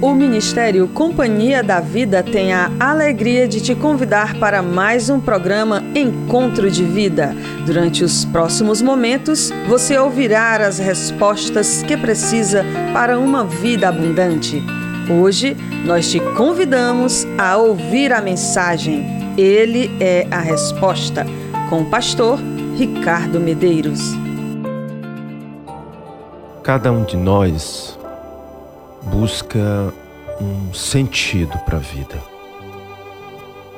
O Ministério Companhia da Vida tem a alegria de te convidar para mais um programa Encontro de Vida. Durante os próximos momentos, você ouvirá as respostas que precisa para uma vida abundante. Hoje, nós te convidamos a ouvir a mensagem Ele é a Resposta, com o pastor Ricardo Medeiros. Cada um de nós busca um sentido para a vida.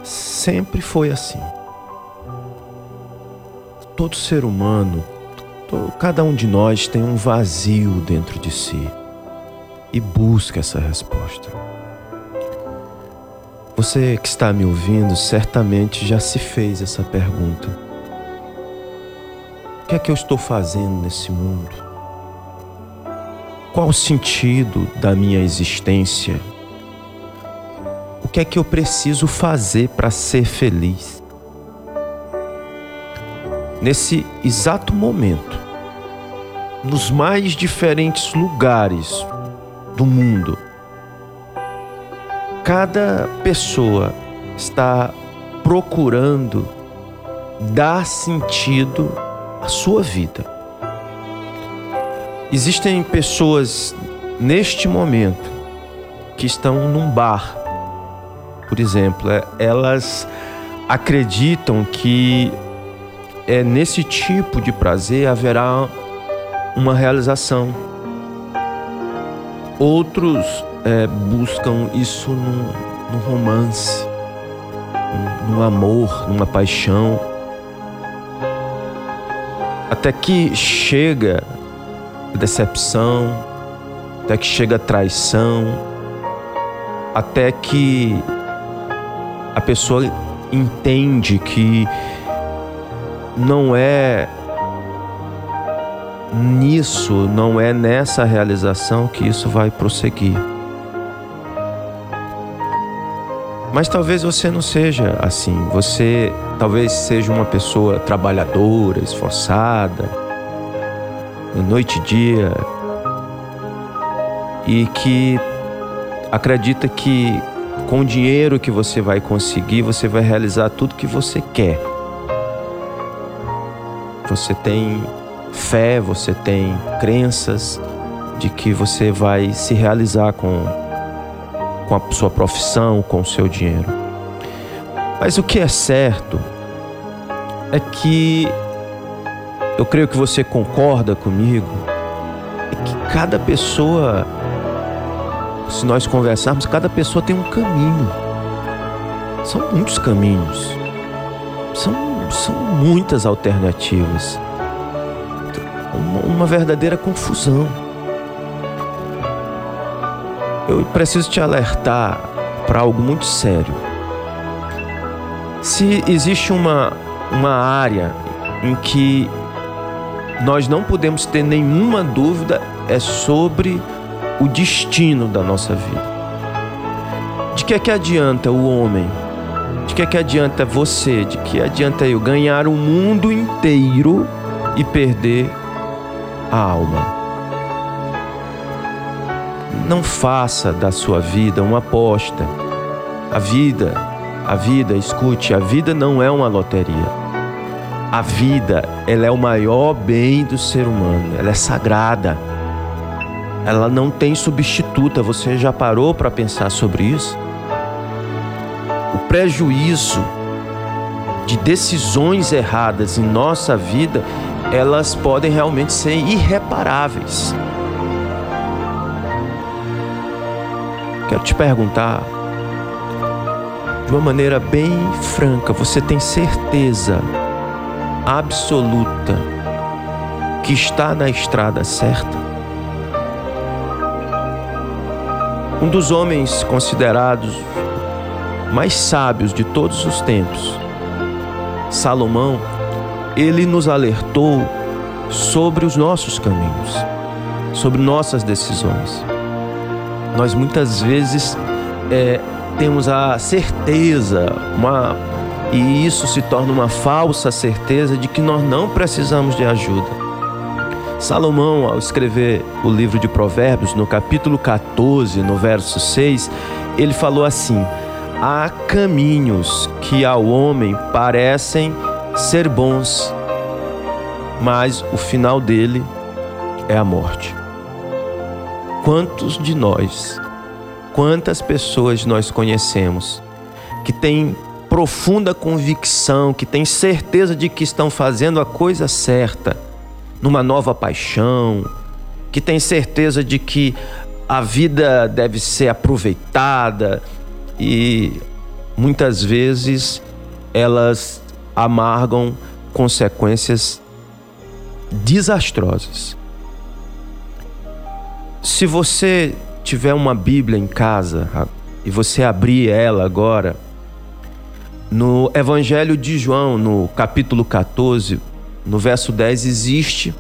Sempre foi assim. Todo ser humano, todo, cada um de nós tem um vazio dentro de si e busca essa resposta. Você que está me ouvindo certamente já se fez essa pergunta: O que é que eu estou fazendo nesse mundo? Qual o sentido da minha existência? O que é que eu preciso fazer para ser feliz? Nesse exato momento, nos mais diferentes lugares do mundo, cada pessoa está procurando dar sentido à sua vida. Existem pessoas neste momento que estão num bar, por exemplo, é, elas acreditam que é nesse tipo de prazer haverá uma realização. Outros é, buscam isso no, no romance, no amor, numa paixão. Até que chega decepção, até que chega a traição, até que a pessoa entende que não é nisso, não é nessa realização que isso vai prosseguir. Mas talvez você não seja assim. Você talvez seja uma pessoa trabalhadora, esforçada, noite e dia, e que acredita que com o dinheiro que você vai conseguir, você vai realizar tudo que você quer. Você tem fé, você tem crenças de que você vai se realizar com, com a sua profissão, com o seu dinheiro. Mas o que é certo é que eu creio que você concorda comigo, é que cada pessoa, se nós conversarmos, cada pessoa tem um caminho. São muitos caminhos, são, são muitas alternativas. Uma, uma verdadeira confusão. Eu preciso te alertar para algo muito sério. Se existe uma, uma área em que nós não podemos ter nenhuma dúvida é sobre o destino da nossa vida. De que é que adianta o homem? De que é que adianta você? De que adianta eu ganhar o mundo inteiro e perder a alma? Não faça da sua vida uma aposta. A vida, a vida, escute, a vida não é uma loteria. A vida, ela é o maior bem do ser humano, ela é sagrada. Ela não tem substituta. Você já parou para pensar sobre isso? O prejuízo de decisões erradas em nossa vida, elas podem realmente ser irreparáveis. Quero te perguntar, de uma maneira bem franca, você tem certeza absoluta que está na estrada certa? Um dos homens considerados mais sábios de todos os tempos, Salomão, ele nos alertou sobre os nossos caminhos, sobre nossas decisões. Nós muitas vezes é, temos a certeza, uma e isso se torna uma falsa certeza de que nós não precisamos de ajuda. Salomão, ao escrever o livro de Provérbios, no capítulo 14, no verso 6, ele falou assim: Há caminhos que ao homem parecem ser bons, mas o final dele é a morte. Quantos de nós, quantas pessoas nós conhecemos que têm profunda convicção, que têm certeza de que estão fazendo a coisa certa, numa nova paixão, que têm certeza de que a vida deve ser aproveitada e muitas vezes elas amargam consequências desastrosas. Se você tiver uma Bíblia em casa e você abrir ela agora, no Evangelho de João, no capítulo 14, no verso 10, existe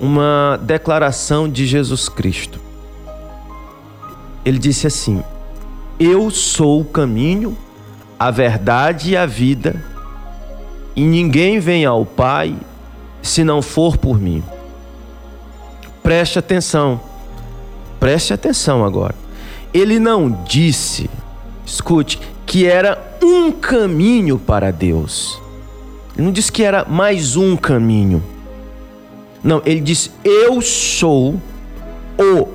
uma declaração de Jesus Cristo. Ele disse assim: Eu sou o caminho, a verdade e a vida, e ninguém vem ao Pai se não for por mim. Preste atenção, preste atenção agora. Ele não disse, escute, que era um caminho para Deus. Ele não disse que era mais um caminho. Não, ele disse: Eu sou o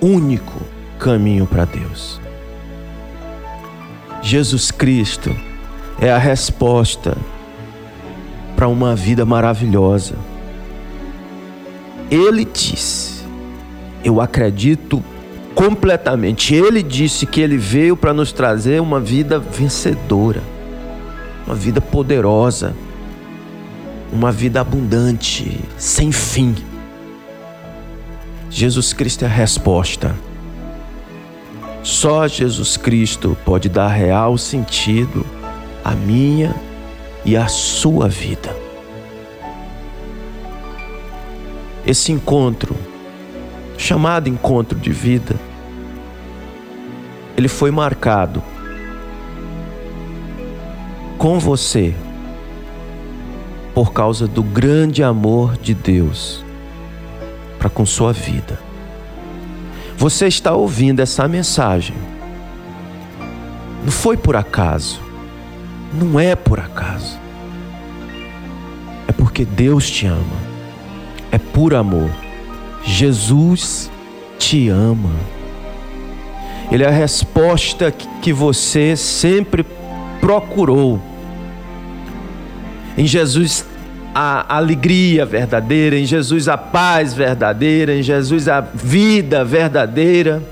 único caminho para Deus. Jesus Cristo é a resposta para uma vida maravilhosa. Ele disse: Eu acredito completamente. Ele disse que ele veio para nos trazer uma vida vencedora, uma vida poderosa, uma vida abundante, sem fim. Jesus Cristo é a resposta. Só Jesus Cristo pode dar real sentido à minha e à sua vida. Esse encontro, chamado encontro de vida, ele foi marcado com você por causa do grande amor de Deus para com sua vida. Você está ouvindo essa mensagem. Não foi por acaso. Não é por acaso. É porque Deus te ama. É por amor. Jesus te ama. Ele é a resposta que você sempre procurou. Em Jesus a alegria verdadeira, em Jesus a paz verdadeira, em Jesus a vida verdadeira.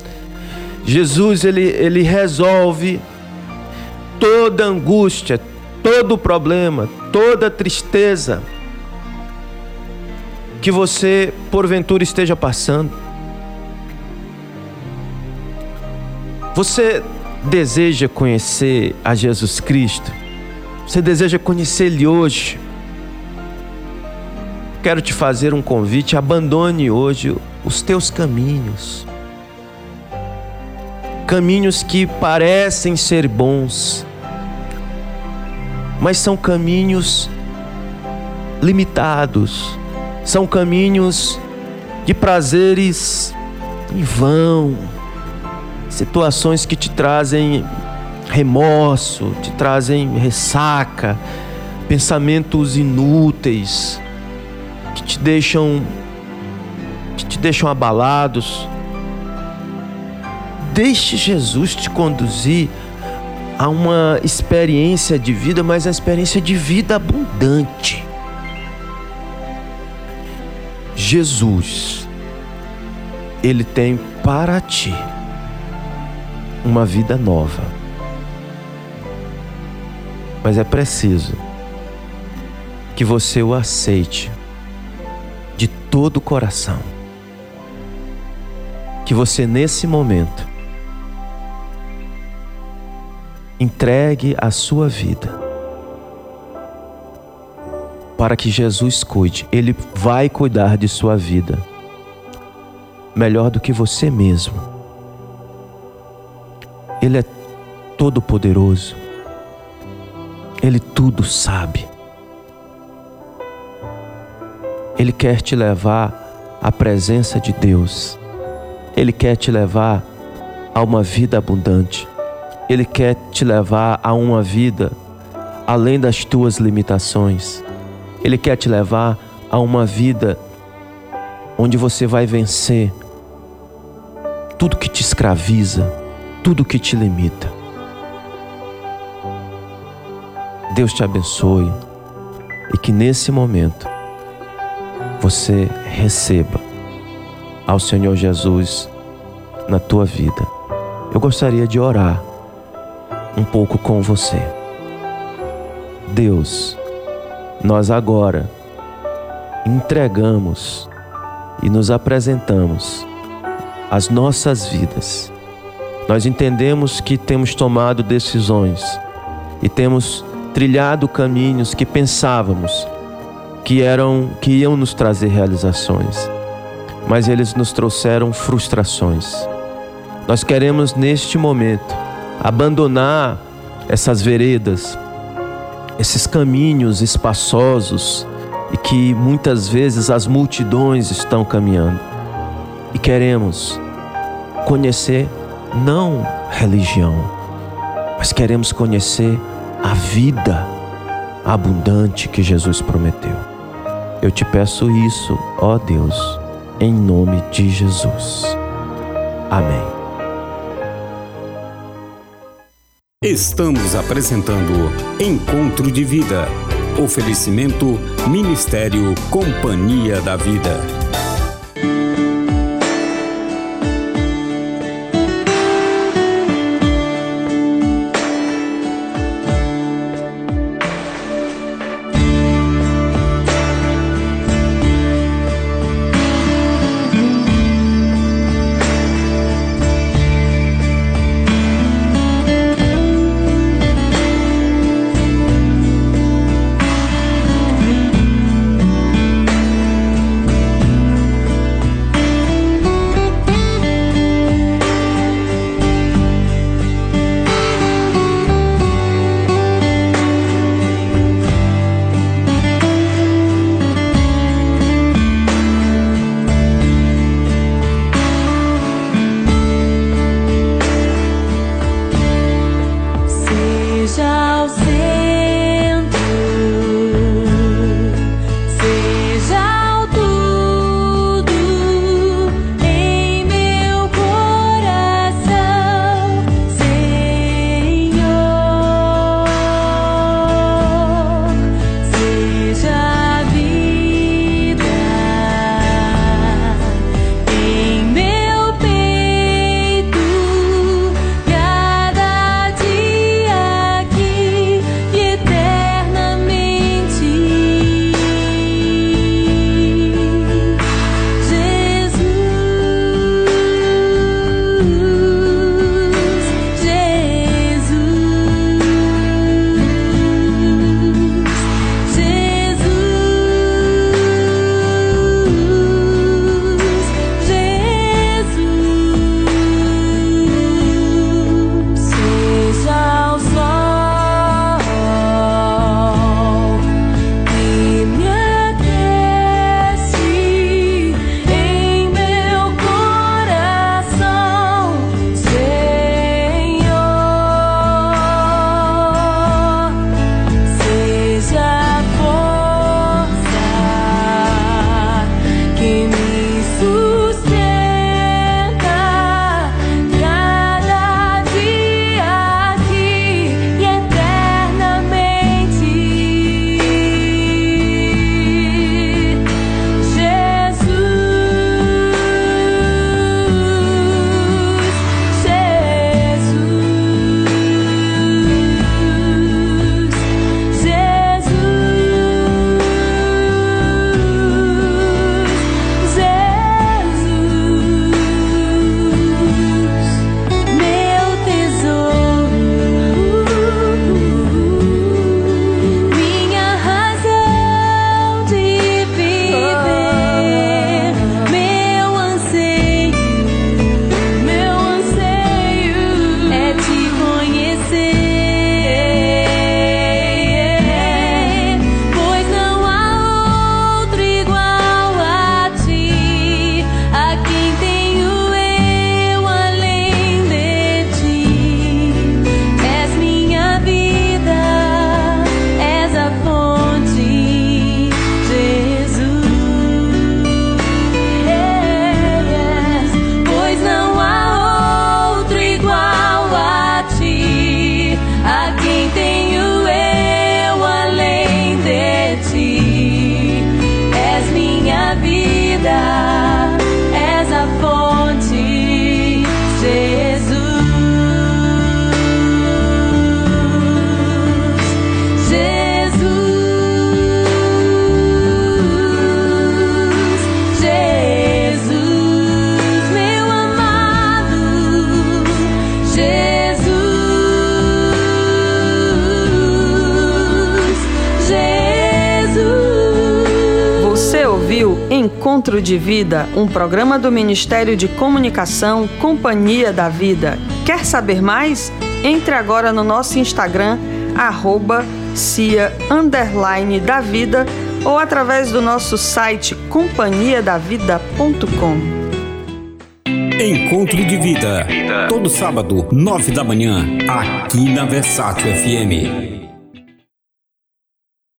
Jesus ele, ele resolve toda angústia, todo problema, toda tristeza que você porventura esteja passando. Você deseja conhecer a Jesus Cristo? Você deseja conhecer Ele hoje? Quero te fazer um convite: abandone hoje os teus caminhos. Caminhos que parecem ser bons, mas são caminhos limitados, são caminhos de prazeres em vão situações que te trazem remorso, te trazem ressaca, pensamentos inúteis, que te deixam que te deixam abalados. Deixe Jesus te conduzir a uma experiência de vida, mas a experiência de vida abundante. Jesus, Ele tem para ti uma vida nova. Mas é preciso que você o aceite de todo o coração. Que você, nesse momento, entregue a sua vida para que Jesus cuide. Ele vai cuidar de sua vida melhor do que você mesmo. Ele é todo-poderoso. Ele tudo sabe. Ele quer te levar à presença de Deus. Ele quer te levar a uma vida abundante. Ele quer te levar a uma vida além das tuas limitações. Ele quer te levar a uma vida onde você vai vencer tudo que te escraviza, tudo que te limita. Deus te abençoe e que nesse momento você receba ao Senhor Jesus na tua vida. Eu gostaria de orar um pouco com você. Deus, nós agora entregamos e nos apresentamos as nossas vidas. Nós entendemos que temos tomado decisões e temos trilhado caminhos que pensávamos que eram que iam nos trazer realizações, mas eles nos trouxeram frustrações. Nós queremos neste momento abandonar essas veredas, esses caminhos espaçosos e que muitas vezes as multidões estão caminhando. E queremos conhecer não religião, mas queremos conhecer a vida abundante que Jesus prometeu. Eu te peço isso, ó Deus, em nome de Jesus. Amém. Estamos apresentando Encontro de Vida. Oferecimento Ministério Companhia da Vida. Encontro de Vida, um programa do Ministério de Comunicação Companhia da Vida. Quer saber mais? Entre agora no nosso Instagram, arroba cia da vida ou através do nosso site companhiadavida.com. Encontro de Vida. Todo sábado, nove da manhã, aqui na Versátil FM.